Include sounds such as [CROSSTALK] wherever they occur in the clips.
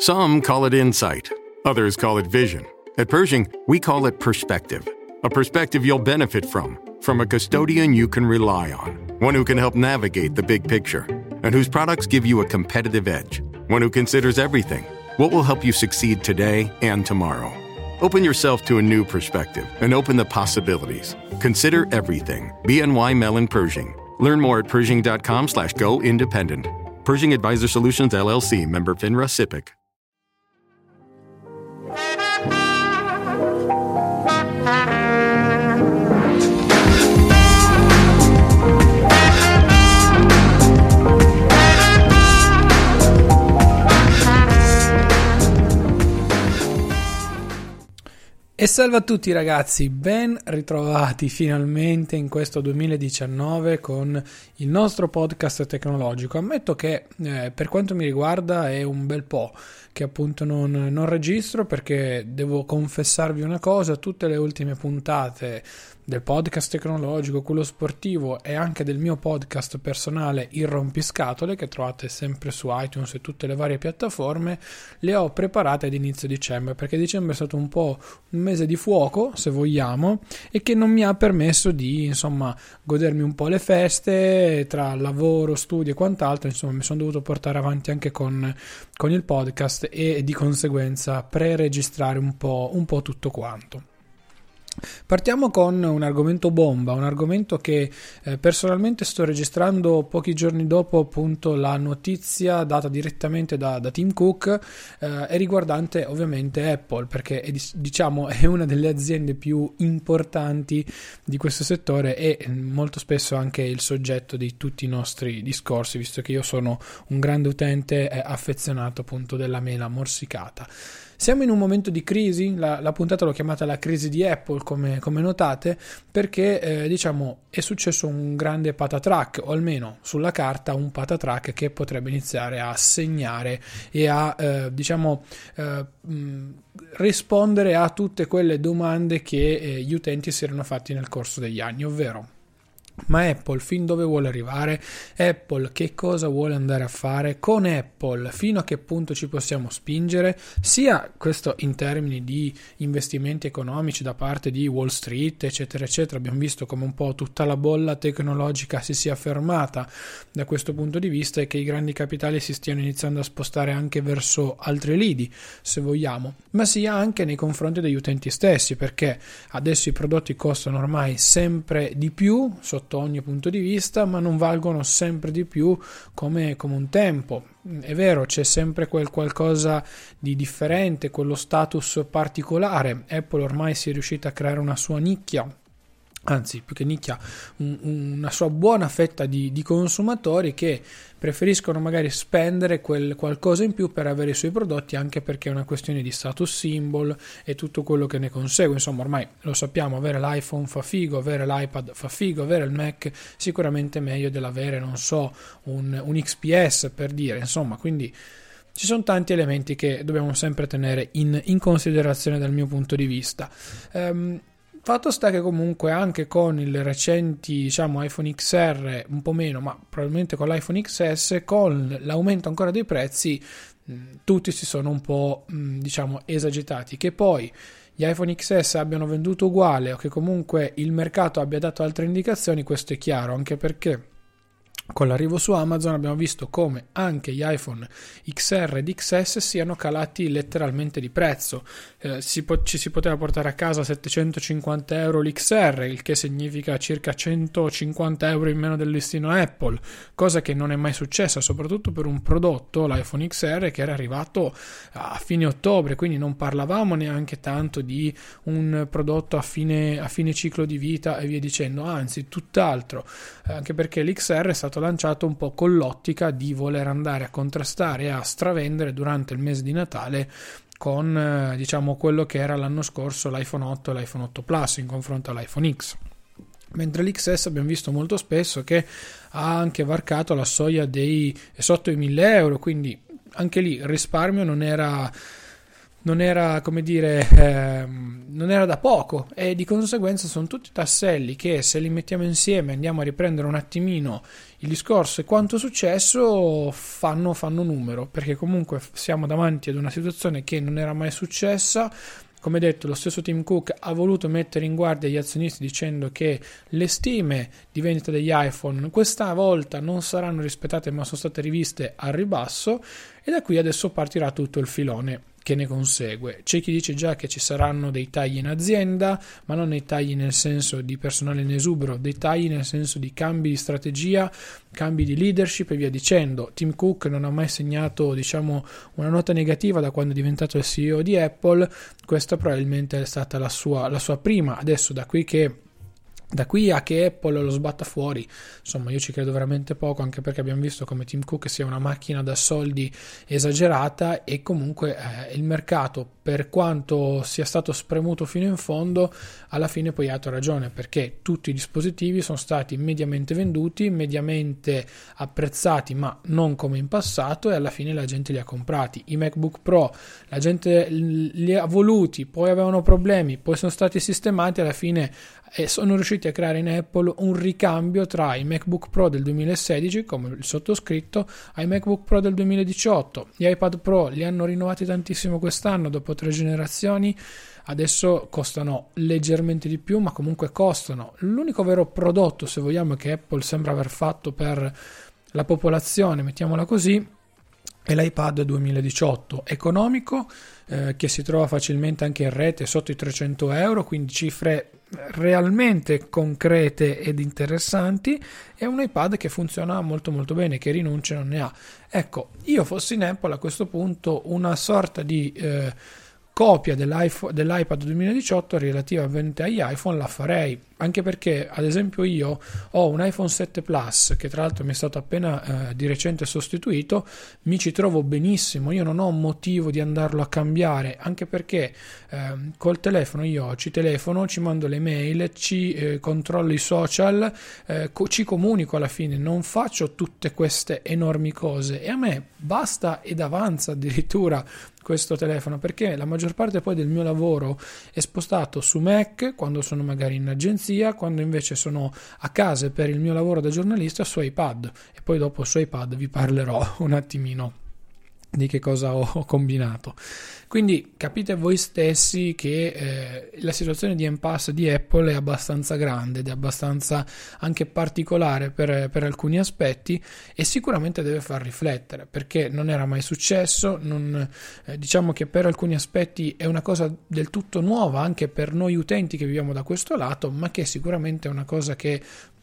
Some call it insight, others call it vision. At Pershing, we call it perspective. A perspective you'll benefit from, from a custodian you can rely on, one who can help navigate the big picture, and whose products give you a competitive edge, one who considers everything what will help you succeed today and tomorrow. Open yourself to a new perspective and open the possibilities. Consider everything. BNY Mellon Pershing. Learn more at Pershing.com slash go independent. Pershing Advisor Solutions LLC member FINRA SIPC. Thank you. E salve a tutti ragazzi, ben ritrovati finalmente in questo 2019 con il nostro podcast tecnologico. Ammetto che eh, per quanto mi riguarda è un bel po' che appunto non, non registro perché devo confessarvi una cosa, tutte le ultime puntate del podcast tecnologico, quello sportivo e anche del mio podcast personale Il Rompiscatole che trovate sempre su iTunes e tutte le varie piattaforme, le ho preparate ad inizio dicembre perché dicembre è stato un po' un mese di fuoco, se vogliamo, e che non mi ha permesso di, insomma, godermi un po' le feste tra lavoro, studio e quant'altro, insomma, mi sono dovuto portare avanti anche con, con il podcast e di conseguenza pre-registrare un po', un po' tutto quanto. Partiamo con un argomento bomba, un argomento che eh, personalmente sto registrando pochi giorni dopo appunto la notizia data direttamente da, da Tim Cook eh, e riguardante ovviamente Apple perché è, diciamo [LAUGHS] è una delle aziende più importanti di questo settore e mm, molto spesso anche il soggetto di tutti i nostri discorsi visto che io sono un grande utente eh, affezionato appunto della mela morsicata. Siamo in un momento di crisi, la, la puntata l'ho chiamata la crisi di Apple come, come notate, perché eh, diciamo è successo un grande patatrack, o almeno sulla carta un patatrack che potrebbe iniziare a segnare e a eh, diciamo eh, rispondere a tutte quelle domande che eh, gli utenti si erano fatti nel corso degli anni, ovvero ma Apple fin dove vuole arrivare? Apple che cosa vuole andare a fare? Con Apple fino a che punto ci possiamo spingere? Sia questo in termini di investimenti economici da parte di Wall Street, eccetera, eccetera. Abbiamo visto come un po' tutta la bolla tecnologica si sia fermata da questo punto di vista e che i grandi capitali si stiano iniziando a spostare anche verso altri lidi, se vogliamo, ma sia anche nei confronti degli utenti stessi, perché adesso i prodotti costano ormai sempre di più sotto ogni punto di vista, ma non valgono sempre di più come, come un tempo. È vero, c'è sempre quel qualcosa di differente, quello status particolare. Apple ormai si è riuscita a creare una sua nicchia anzi più che nicchia, un, una sua buona fetta di, di, consumatori che preferiscono magari spendere quel qualcosa in più per avere i suoi prodotti anche perché è una questione di status symbol e tutto quello che ne consegue insomma ormai lo sappiamo avere l'iPhone fa figo avere l'iPad fa figo avere il Mac sicuramente meglio dell'avere non so un, un XPS per dire insomma quindi ci sono tanti elementi che dobbiamo sempre tenere in, in considerazione dal mio punto di vista. Um, Fatto sta che comunque anche con i recenti diciamo, iPhone XR, un po' meno, ma probabilmente con l'iPhone XS, con l'aumento ancora dei prezzi, mh, tutti si sono un po' mh, diciamo esagitati. Che poi gli iPhone XS abbiano venduto uguale o che comunque il mercato abbia dato altre indicazioni, questo è chiaro, anche perché con l'arrivo su Amazon abbiamo visto come anche gli iPhone XR ed XS siano calati letteralmente di prezzo. Eh, si po- ci si poteva portare a casa 750 euro l'XR, il che significa circa 150 euro in meno del listino Apple, cosa che non è mai successa, soprattutto per un prodotto, l'iPhone XR, che era arrivato a fine ottobre, quindi non parlavamo neanche tanto di un prodotto a fine, a fine ciclo di vita e via dicendo, anzi tutt'altro, eh, anche perché l'XR è stato lanciato un po' con l'ottica di voler andare a contrastare e a stravendere durante il mese di Natale con eh, diciamo quello che era l'anno scorso l'iPhone 8 e l'iPhone 8 Plus in confronto all'iPhone X. Mentre l'XS abbiamo visto molto spesso che ha anche varcato la soglia dei sotto i 1000 euro, quindi anche lì il risparmio non era non era, come dire, eh, non era da poco. E di conseguenza sono tutti tasselli che se li mettiamo insieme andiamo a riprendere un attimino il discorso e quanto è successo fanno, fanno numero. Perché comunque siamo davanti ad una situazione che non era mai successa. Come detto, lo stesso Tim Cook ha voluto mettere in guardia gli azionisti dicendo che le stime di vendita degli iPhone questa volta non saranno rispettate ma sono state riviste al ribasso. E da qui adesso partirà tutto il filone che ne consegue. C'è chi dice già che ci saranno dei tagli in azienda, ma non dei tagli nel senso di personale in esubero, dei tagli nel senso di cambi di strategia, cambi di leadership e via dicendo. Tim Cook non ha mai segnato, diciamo, una nota negativa da quando è diventato il CEO di Apple, questa probabilmente è stata la sua, la sua prima. Adesso da qui che da qui a che Apple lo sbatta fuori, insomma, io ci credo veramente poco, anche perché abbiamo visto come Tim Cook sia una macchina da soldi esagerata e comunque eh, il mercato, per quanto sia stato spremuto fino in fondo, alla fine poi ha dato ragione, perché tutti i dispositivi sono stati mediamente venduti, mediamente apprezzati, ma non come in passato e alla fine la gente li ha comprati. I MacBook Pro, la gente li ha voluti, poi avevano problemi, poi sono stati sistemati, alla fine e sono riusciti a creare in Apple un ricambio tra i MacBook Pro del 2016, come il sottoscritto, ai MacBook Pro del 2018. Gli iPad Pro li hanno rinnovati tantissimo quest'anno dopo tre generazioni. Adesso costano leggermente di più, ma comunque costano. L'unico vero prodotto, se vogliamo, che Apple sembra aver fatto per la popolazione, mettiamola così, è l'iPad 2018 economico eh, che si trova facilmente anche in rete sotto i 300 euro, quindi cifre realmente concrete ed interessanti e un iPad che funziona molto molto bene, che rinunce non ne ha. Ecco, io fossi in Apple a questo punto una sorta di eh, copia dell'iPad 2018 relativamente agli iPhone la farei. Anche perché ad esempio io ho un iPhone 7 Plus che tra l'altro mi è stato appena eh, di recente sostituito. Mi ci trovo benissimo. Io non ho motivo di andarlo a cambiare anche perché eh, col telefono io ci telefono ci mando le mail ci eh, controllo i social eh, co- ci comunico alla fine. Non faccio tutte queste enormi cose. E a me basta ed avanza addirittura questo telefono perché la maggior parte poi del mio lavoro è spostato su Mac quando sono magari in agenzia, quando invece sono a casa per il mio lavoro da giornalista su iPad. E poi dopo su iPad vi parlerò un attimino di che cosa ho combinato. Quindi capite voi stessi che eh, la situazione di impasse di Apple è abbastanza grande ed è abbastanza anche particolare per, per, alcuni aspetti e sicuramente deve far riflettere perché non era mai successo, non, eh, diciamo che per alcuni aspetti è una cosa del tutto nuova anche per noi utenti che viviamo da questo lato, ma che sicuramente è una cosa che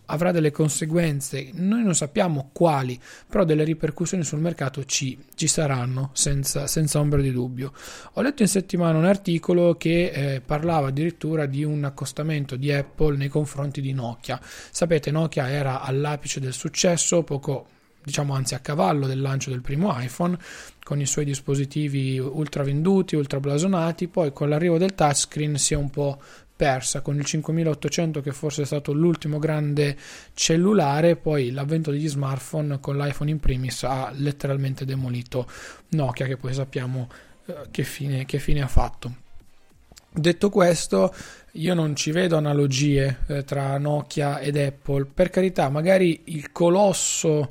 avrà delle conseguenze, noi non sappiamo quali, però delle ripercussioni sul mercato ci, ci saranno senza, senza, ombra di dubbio. Ho letto in settimana un articolo che eh, parlava addirittura di un accostamento di Apple nei confronti di Nokia. Sapete, Nokia era all'apice del successo, poco diciamo anzi a cavallo del lancio del primo iPhone con i suoi dispositivi ultra venduti, ultra blasonati, poi con l'arrivo del touchscreen si è un po' persa con il 5800 che forse è stato l'ultimo grande cellulare, poi l'avvento degli smartphone con l'iPhone in primis ha letteralmente demolito Nokia che poi sappiamo eh, che, fine, che fine ha fatto. Detto questo, io non ci vedo analogie eh, tra Nokia ed Apple. Per carità, magari il colosso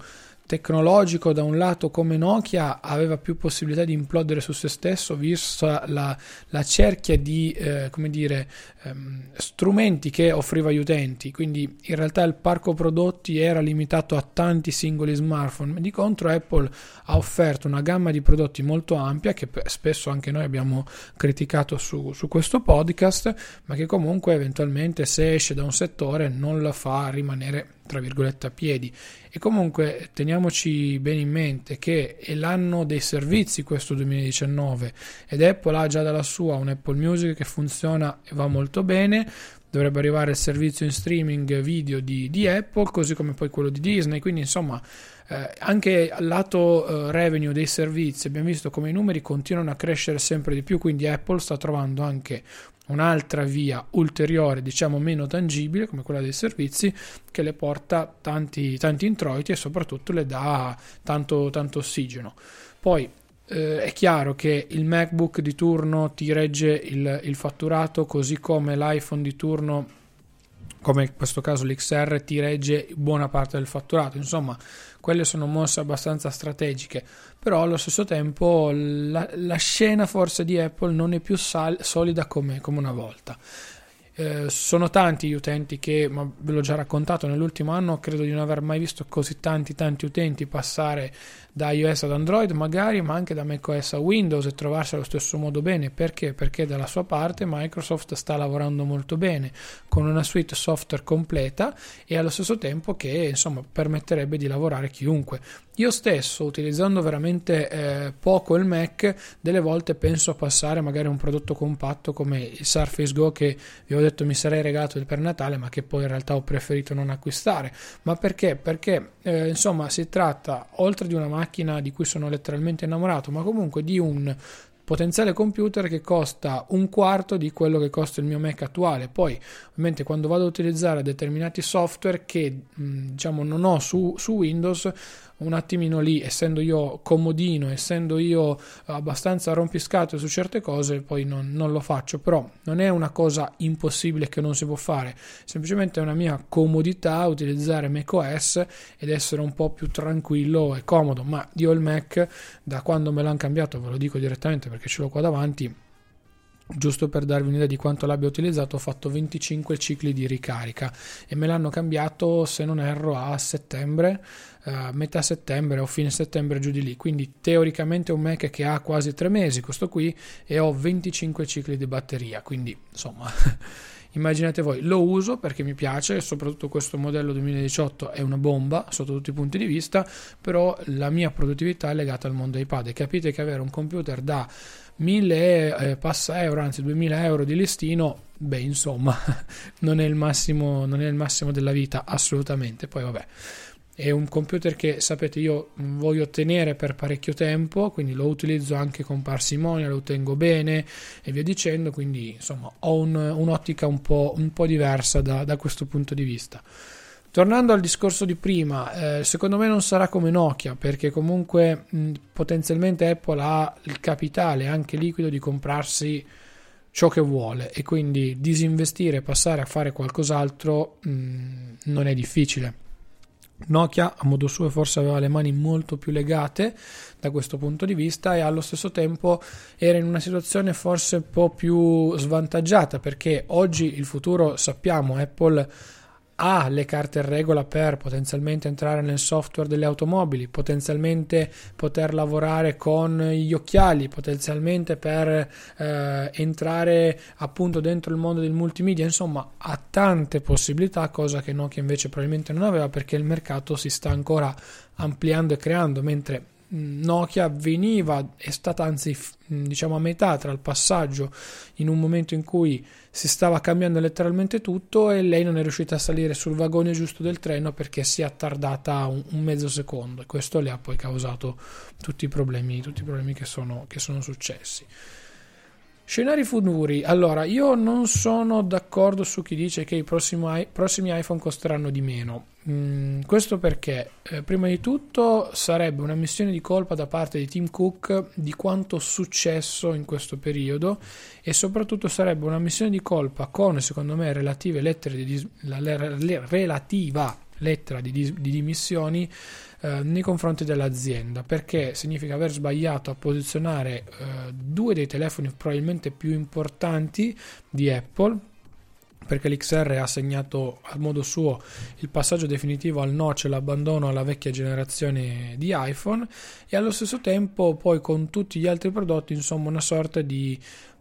tecnologico da un lato come Nokia aveva più possibilità di implodere su se stesso vista la, la cerchia di eh, dire, ehm, strumenti che offriva agli utenti. Quindi in realtà il parco prodotti era limitato a tanti singoli smartphone. Di contro Apple ha offerto una gamma di prodotti molto ampia che spesso anche noi abbiamo criticato su, su questo podcast ma che comunque eventualmente se esce da un settore non la fa rimanere tra virgolette a piedi. E comunque teniamoci bene in mente che è l'anno dei servizi questo 2019 ed Apple ha già dalla sua un Apple Music che funziona e va molto bene. Dovrebbe arrivare il servizio in streaming video di, di Apple così come poi quello di Disney. Quindi insomma eh, anche al lato eh, revenue dei servizi abbiamo visto come i numeri continuano a crescere sempre di più quindi Apple sta trovando anche un'altra via ulteriore, diciamo meno tangibile, come quella dei servizi, che le porta tanti, tanti introiti e soprattutto le dà tanto, tanto ossigeno. Poi eh, è chiaro che il MacBook di turno ti regge il, il fatturato, così come l'iPhone di turno come in questo caso l'XR ti regge buona parte del fatturato. Insomma, quelle sono mosse abbastanza strategiche, però allo stesso tempo la, la scena forse di Apple non è più sal- solida come, come una volta. Eh, sono tanti gli utenti che, ma ve l'ho già raccontato, nell'ultimo anno credo di non aver mai visto così tanti tanti utenti passare da iOS ad Android magari, ma anche da macOS a Windows e trovarsi allo stesso modo bene. Perché? Perché dalla sua parte Microsoft sta lavorando molto bene con una suite software completa e allo stesso tempo che insomma permetterebbe di lavorare chiunque. Io stesso, utilizzando veramente eh, poco il Mac, delle volte penso a passare magari un prodotto compatto come il Surface Go che vi ho detto mi sarei regalato per Natale, ma che poi in realtà ho preferito non acquistare. Ma perché? Perché eh, insomma si tratta oltre di una macchina di cui sono letteralmente innamorato, ma comunque di un potenziale computer che costa un quarto di quello che costa il mio Mac attuale. Poi, ovviamente, quando vado a utilizzare determinati software che diciamo non ho su, su Windows, un attimino lì, essendo io comodino, essendo io abbastanza rompiscato su certe cose, poi non, non, lo faccio, però non è una cosa impossibile che non si può fare, semplicemente è una mia comodità utilizzare macOS ed essere un po' più tranquillo e comodo, ma io il Mac da quando me l'hanno cambiato, ve lo dico direttamente perché ce l'ho qua davanti, giusto per darvi un'idea di quanto l'abbia utilizzato ho fatto 25 cicli di ricarica e me l'hanno cambiato se non erro a settembre uh, metà settembre o fine settembre giù di lì. Quindi teoricamente un Mac che ha quasi 3 mesi questo qui e ho 25 cicli di batteria. Quindi insomma [LAUGHS] immaginate voi. Lo uso perché mi piace soprattutto questo modello 2018 è una bomba sotto tutti i punti di vista però la mia produttività è legata al mondo iPad. E capite che avere un computer da 1000 eh, passa euro, anzi 2000 euro di listino, beh, insomma, [LAUGHS] non è il massimo, non è il massimo della vita, assolutamente. Poi, vabbè, è un computer che sapete io voglio tenere per parecchio tempo, quindi lo utilizzo anche con parsimonia, lo tengo bene e via dicendo, quindi insomma ho un, un'ottica un po', un po diversa da, da questo punto di vista. Tornando al discorso di prima, eh, secondo me non sarà come Nokia perché comunque mh, potenzialmente Apple ha il capitale anche liquido di comprarsi ciò che vuole e quindi disinvestire e passare a fare qualcos'altro mh, non è difficile. Nokia a modo suo forse aveva le mani molto più legate da questo punto di vista e allo stesso tempo era in una situazione forse un po' più svantaggiata perché oggi il futuro sappiamo Apple ha le carte in regola per potenzialmente entrare nel software delle automobili, potenzialmente poter lavorare con gli occhiali, potenzialmente per eh, entrare appunto dentro il mondo del multimedia, insomma ha tante possibilità, cosa che Nokia invece probabilmente non aveva perché il mercato si sta ancora ampliando e creando, mentre Nokia veniva, è stata anzi diciamo a metà tra il passaggio in un momento in cui si stava cambiando letteralmente tutto e lei non è riuscita a salire sul vagone giusto del treno perché si è attardata un, un mezzo secondo e questo le ha poi causato tutti i problemi, tutti i problemi che, sono, che sono successi. Scenari futuri. Allora, io non sono d'accordo su chi dice che i prossimi, prossimi iPhone costeranno di meno. Mm, questo perché, eh, prima di tutto, sarebbe una missione di colpa da parte di Tim Cook di quanto successo in questo periodo e soprattutto sarebbe una missione di colpa con, secondo me, relative lettere di dis- la, la, la, relativa lettera di, di, di dimissioni eh, nei confronti dell'azienda perché significa aver sbagliato a posizionare eh, due dei telefoni probabilmente più importanti di Apple perché l'XR ha segnato a modo suo il passaggio definitivo al notch e l'abbandono alla vecchia generazione di iPhone e allo stesso tempo poi con tutti gli altri prodotti insomma una sorta di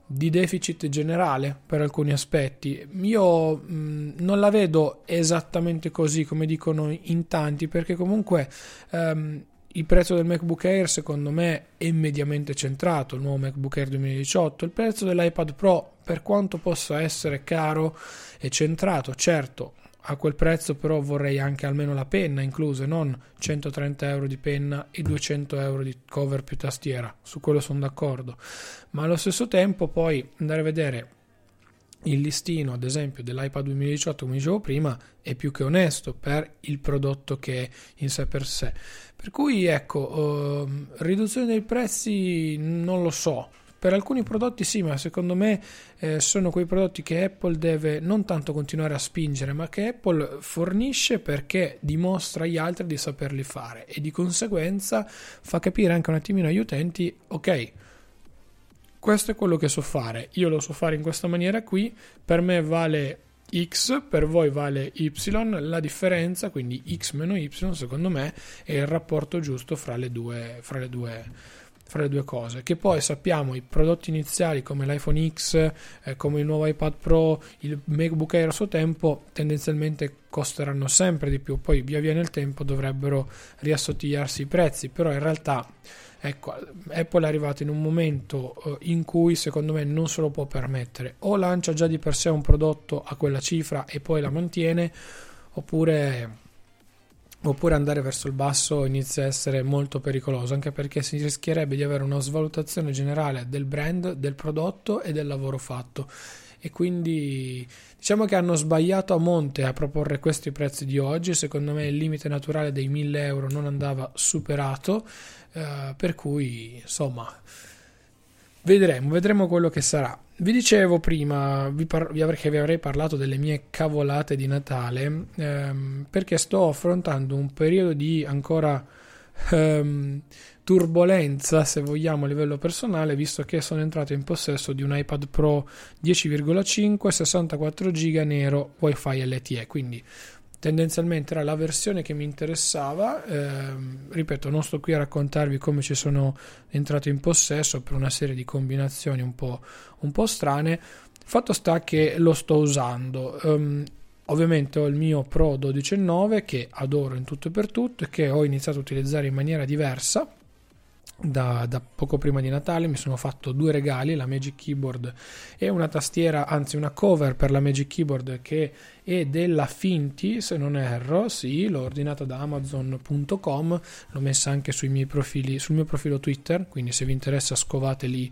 di deficit generale per alcuni aspetti. Io mh, non la vedo esattamente così come dicono in tanti, perché comunque ehm, il prezzo del MacBook Air secondo me è mediamente centrato, il nuovo MacBook Air 2018. Il prezzo dell'iPad Pro, per quanto possa essere caro, è centrato, certo a quel prezzo però vorrei anche almeno la penna incluse, non 130 euro di penna e 200 euro di cover più tastiera, su quello sono d'accordo, ma allo stesso tempo poi andare a vedere il listino ad esempio dell'iPad 2018 come dicevo prima è più che onesto per il prodotto che è in sé per sé. Per cui ecco eh, riduzione dei prezzi non lo so per alcuni prodotti sì, ma secondo me eh, sono quei prodotti che Apple deve non tanto continuare a spingere, ma che Apple fornisce perché dimostra agli altri di saperli fare. E di conseguenza fa capire anche un attimino agli utenti, ok, questo è quello che so fare, io lo so fare in questa maniera qui, per me vale X, per voi vale Y, la differenza, quindi X meno Y, secondo me è il rapporto giusto fra le due, fra le due fra le due cose. Che poi sappiamo i prodotti iniziali come l'iPhone X, eh, come il nuovo iPad Pro, il MacBook Air a suo tempo tendenzialmente costeranno sempre di più, poi via via nel tempo dovrebbero riassottigliarsi i prezzi, però in realtà ecco, Apple è arrivata in un momento eh, in cui secondo me non se lo può permettere, o lancia già di per sé un prodotto a quella cifra e poi la mantiene, oppure oppure andare verso il basso inizia a essere molto pericoloso anche perché si rischierebbe di avere una svalutazione generale del brand, del prodotto e del lavoro fatto. E quindi diciamo che hanno sbagliato a monte a proporre questi prezzi di oggi. Secondo me il limite naturale dei 1000 euro non andava superato eh, per cui insomma vedremo vedremo quello che sarà vi dicevo prima vi par- che vi avrei parlato delle mie cavolate di Natale ehm, perché sto affrontando un periodo di ancora ehm, turbolenza, se vogliamo, a livello personale, visto che sono entrato in possesso di un iPad Pro 10,5 64 GB nero Wi-Fi LTE, quindi tendenzialmente era la versione che mi interessava. Eh, ripeto, non sto qui a raccontarvi come ci sono entrato in possesso per una serie di combinazioni un po', un po strane. Fatto sta che lo sto usando. Um, ovviamente ho il mio Pro 12.9 che adoro in tutto e per tutto e che ho iniziato a utilizzare in maniera diversa da, da, poco prima di Natale mi sono fatto due regali, la Magic Keyboard e una tastiera, anzi una cover per la Magic Keyboard che è della Finti, se non erro, sì, l'ho ordinata da amazon.com, l'ho messa anche sui miei profili, sul mio profilo Twitter, quindi se vi interessa scovate lì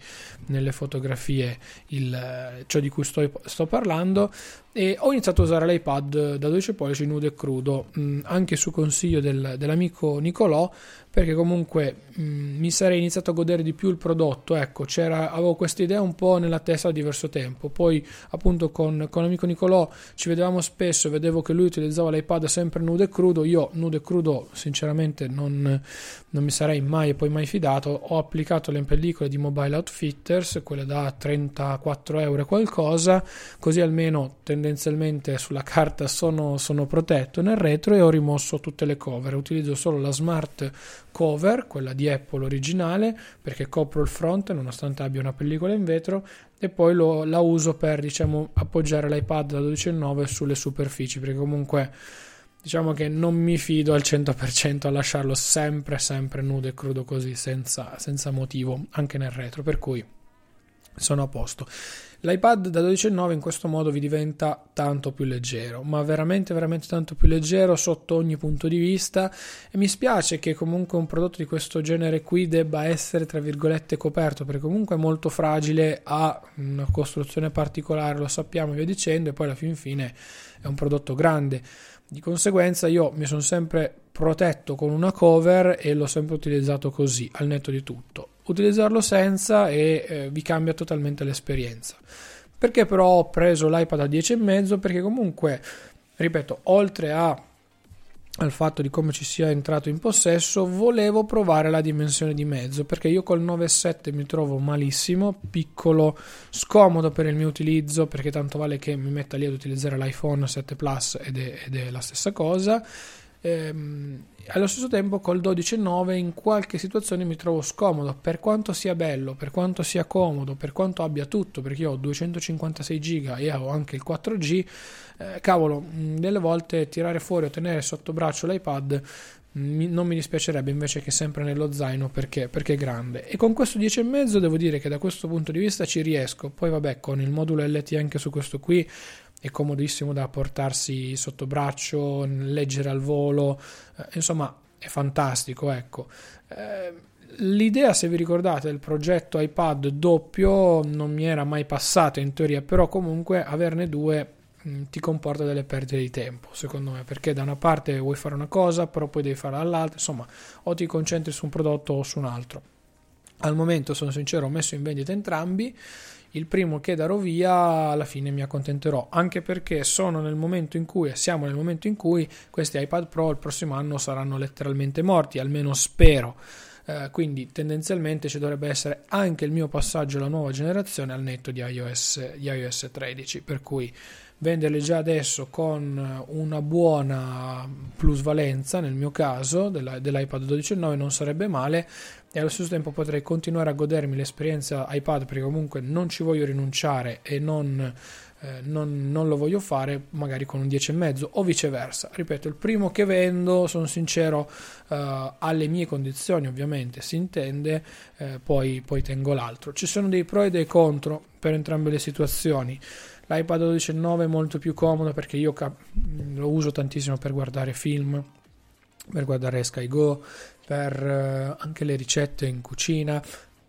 nelle fotografie il, ciò di cui sto, sto parlando e ho iniziato a usare l'iPad da 12 pollici nudo e crudo, mh, anche su consiglio del, dell'amico Nicolò, perché comunque mh, mi sarei iniziato a godere di più il prodotto. Ecco, avevo questa idea un po' nella testa da diverso tempo. Poi, appunto, con, con l'amico Nicolò ci vedevamo spesso, vedevo che lui utilizzava l'iPad sempre nudo e crudo. Io, nudo e crudo, sinceramente, non, non mi sarei mai e poi mai fidato. Ho applicato le pellicole di Mobile Outfitters, quelle da 34 euro e qualcosa, così almeno tendenzialmente sulla carta sono, sono protetto nel retro e ho rimosso tutte le cover. Utilizzo solo la smart cover, quella di Apple originale, perché copro il front nonostante abbia una pellicola in vetro e poi lo, la uso per diciamo, appoggiare l'iPad da 12,9 sulle superfici, perché comunque diciamo che non mi fido al 100% a lasciarlo sempre sempre nudo e crudo così senza, senza motivo anche nel retro, per cui sono a posto. L'iPad da 12,9 in questo modo vi diventa tanto più leggero, ma veramente veramente tanto più leggero sotto ogni punto di vista e mi spiace che comunque un prodotto di questo genere qui debba essere tra virgolette coperto perché comunque è molto fragile, ha una costruzione particolare, lo sappiamo via dicendo e poi alla fin fine è un prodotto grande. Di conseguenza io mi sono sempre protetto con una cover e l'ho sempre utilizzato così, al netto di tutto utilizzarlo senza e eh, vi cambia totalmente l'esperienza. Perché però ho preso l'iPad a 10,5? Perché comunque, ripeto, oltre a al fatto di come ci sia entrato in possesso, volevo provare la dimensione di mezzo perché io col 9.7 mi trovo malissimo, piccolo, scomodo per il mio utilizzo perché tanto vale che mi metta lì ad utilizzare l'iPhone 7 Plus ed è, ed è la stessa cosa. Ehm, allo stesso tempo col 12.9 in qualche situazione mi trovo scomodo per quanto sia bello, per quanto sia comodo, per quanto abbia tutto perché io ho 256 giga e ho anche il 4G eh, cavolo, mm, delle volte tirare fuori o tenere sotto braccio l'iPad mi, non mi dispiacerebbe invece che sempre nello zaino perché, perché è grande. E con questo 10,5 devo dire che da questo punto di vista ci riesco. Poi vabbè, con il modulo LT anche su questo qui è comodissimo da portarsi sotto braccio, leggere al volo, eh, insomma è fantastico, ecco. Eh, L'idea, se vi ricordate, del progetto iPad doppio non mi era mai passata in teoria, però comunque averne due Mm, ti comporta delle perdite di tempo, secondo me, perché da una parte vuoi fare una cosa, però poi devi farla dall'altra, insomma, o ti concentri su un prodotto o su un altro. Al momento, sono sincero, ho messo in vendita entrambi. Il primo che darò via alla fine mi accontenterò, anche perché sono nel momento in cui, siamo nel momento in cui questi iPad Pro il prossimo anno saranno letteralmente morti, almeno spero. Uh, quindi tendenzialmente ci dovrebbe essere anche il mio passaggio alla nuova generazione al netto di iOS, di iOS 13, per cui venderli già adesso con una buona plusvalenza, nel mio caso, della, dell'iPad 12.9 non sarebbe male e allo stesso tempo potrei continuare a godermi l'esperienza iPad perché comunque non ci voglio rinunciare e non, eh, non, non lo voglio fare magari con un 10,5 o viceversa. Ripeto, il primo che vendo, sono sincero, eh, alle mie condizioni ovviamente si intende, eh, poi, poi tengo l'altro. Ci sono dei pro e dei contro per entrambe le situazioni l'iPad 12.9 è molto più comodo perché io cap- lo uso tantissimo per guardare film, per guardare Sky Go, per uh, anche le ricette in cucina,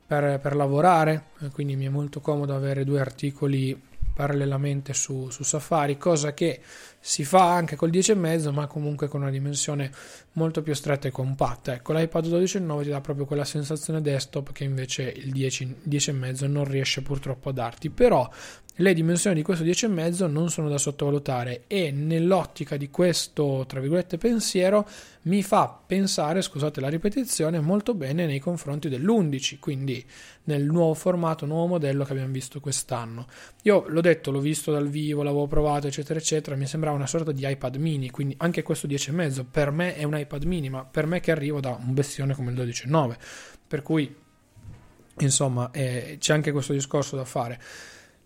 per, per lavorare, quindi mi è molto comodo avere due articoli parallelamente su, su, Safari, cosa che si fa anche col 10,5 ma comunque con una dimensione molto più stretta e compatta. Ecco, l'iPad 12,9 ti dà proprio quella sensazione desktop che invece il 10, 10,5 non riesce purtroppo a darti, però le dimensioni di questo 10,5 non sono da sottovalutare e nell'ottica di questo, tra virgolette, pensiero mi fa pensare, scusate la ripetizione, molto bene nei confronti dell'11, quindi nel nuovo formato, nuovo modello che abbiamo visto quest'anno. Io l'ho detto, l'ho visto dal vivo, l'avevo provato, eccetera, eccetera, mi sembrava una sorta di iPad mini, quindi anche questo 10,5 per me è un iPad mini, ma per me che arrivo da un bestione come il 12,9, per cui insomma eh, c'è anche questo discorso da fare.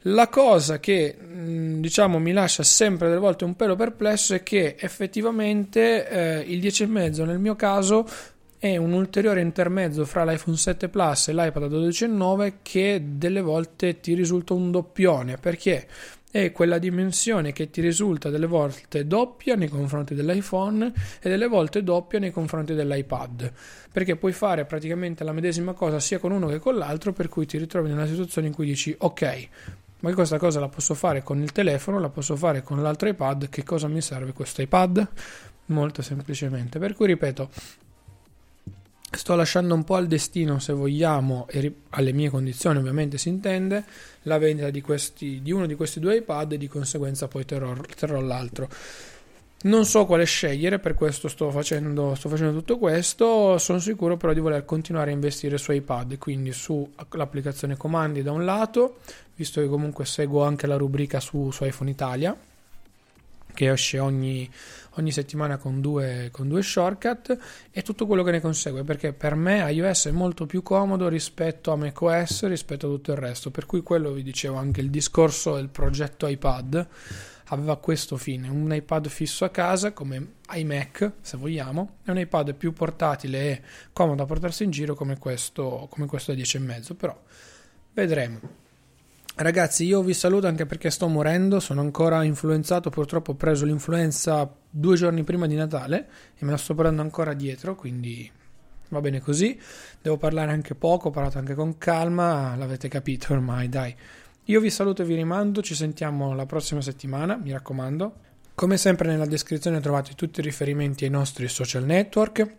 La cosa che mm, diciamo mi lascia sempre delle volte un pelo perplesso è che effettivamente eh, il 10,5 nel mio caso è un ulteriore intermezzo fra l'iPhone 7 Plus e l'iPad 12.9 che delle volte ti risulta un doppione. Perché è quella dimensione che ti risulta delle volte doppia nei confronti dell'iPhone e delle volte doppia nei confronti dell'iPad perché puoi fare praticamente la medesima cosa sia con uno che con l'altro per cui ti ritrovi nella situazione in cui dici ok ma questa cosa la posso fare con il telefono, la posso fare con l'altro iPad, che cosa mi serve questo iPad? Molto semplicemente. Per cui ripeto, sto lasciando un po' al destino, se vogliamo, e alle mie condizioni ovviamente si intende, la vendita di, questi, di uno di questi due iPad e di conseguenza poi terrò, terrò l'altro. Non so quale scegliere, per questo sto facendo, sto facendo, tutto questo. Sono sicuro però di voler continuare a investire su iPad, quindi sull'applicazione comandi da un lato, visto che comunque seguo anche la rubrica su, su iPhone Italia, che esce ogni, ogni settimana con due, con due, shortcut e tutto quello che ne consegue, perché per me iOS è molto più comodo rispetto a macOS, rispetto a tutto il resto. Per cui quello vi dicevo anche il discorso del progetto iPad aveva questo fine, un iPad fisso a casa come iMac se vogliamo, e un iPad più portatile e comodo da portarsi in giro come questo, come questo da 10,5, però vedremo. Ragazzi, io vi saluto anche perché sto morendo, sono ancora influenzato, purtroppo ho preso l'influenza due giorni prima di Natale e me la sto prendendo ancora dietro, quindi va bene così. Devo parlare anche poco, ho parlato anche con calma, l'avete capito ormai, dai. Io vi saluto e vi rimando, ci sentiamo la prossima settimana, mi raccomando. Come sempre nella descrizione trovate tutti i riferimenti ai nostri social network.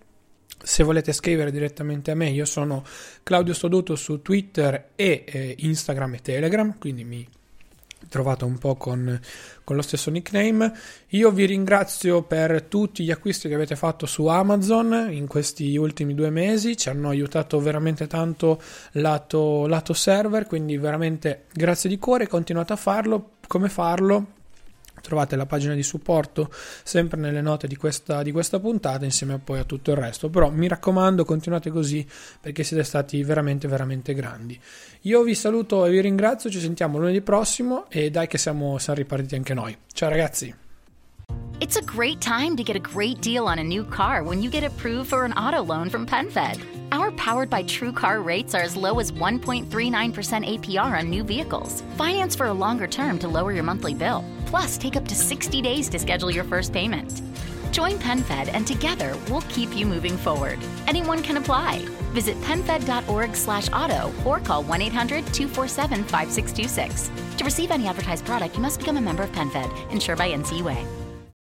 Se volete scrivere direttamente a me, io sono Claudio Stoduto su Twitter e eh, Instagram e Telegram, quindi mi trovata un po' con, con, lo stesso nickname. Io vi ringrazio per tutti gli acquisti che avete fatto su Amazon in questi ultimi due mesi, ci hanno aiutato veramente tanto lato, lato server, quindi veramente grazie di cuore, continuate a farlo. Come farlo? Trovate la pagina di supporto sempre nelle note di questa, di questa puntata insieme poi a tutto il resto. Però mi raccomando, continuate così perché siete stati veramente, veramente grandi. Io vi saluto e vi ringrazio. Ci sentiamo lunedì prossimo e dai che siamo, siamo ripartiti anche noi. Ciao ragazzi. It's a great time to get a great deal on a new car when you get approved for an auto loan from PenFed. Our powered by True Car rates are as low as 1.39% APR on new vehicles. Finance for a longer term to lower your monthly bill. Plus, take up to 60 days to schedule your first payment. Join PenFed and together we'll keep you moving forward. Anyone can apply. Visit penfed.org slash auto or call 1-800-247-5626. To receive any advertised product, you must become a member of PenFed, insured by NCUA.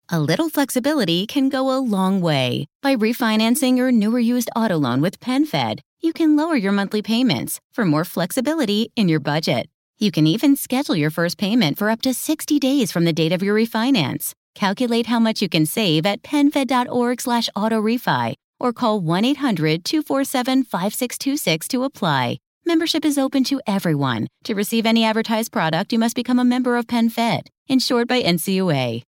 A little flexibility can go a long way. By refinancing your newer used auto loan with PenFed, you can lower your monthly payments for more flexibility in your budget. You can even schedule your first payment for up to 60 days from the date of your refinance. Calculate how much you can save at penfed.org slash autorefi or call 1-800-247-5626 to apply. Membership is open to everyone. To receive any advertised product, you must become a member of PenFed, insured by NCUA.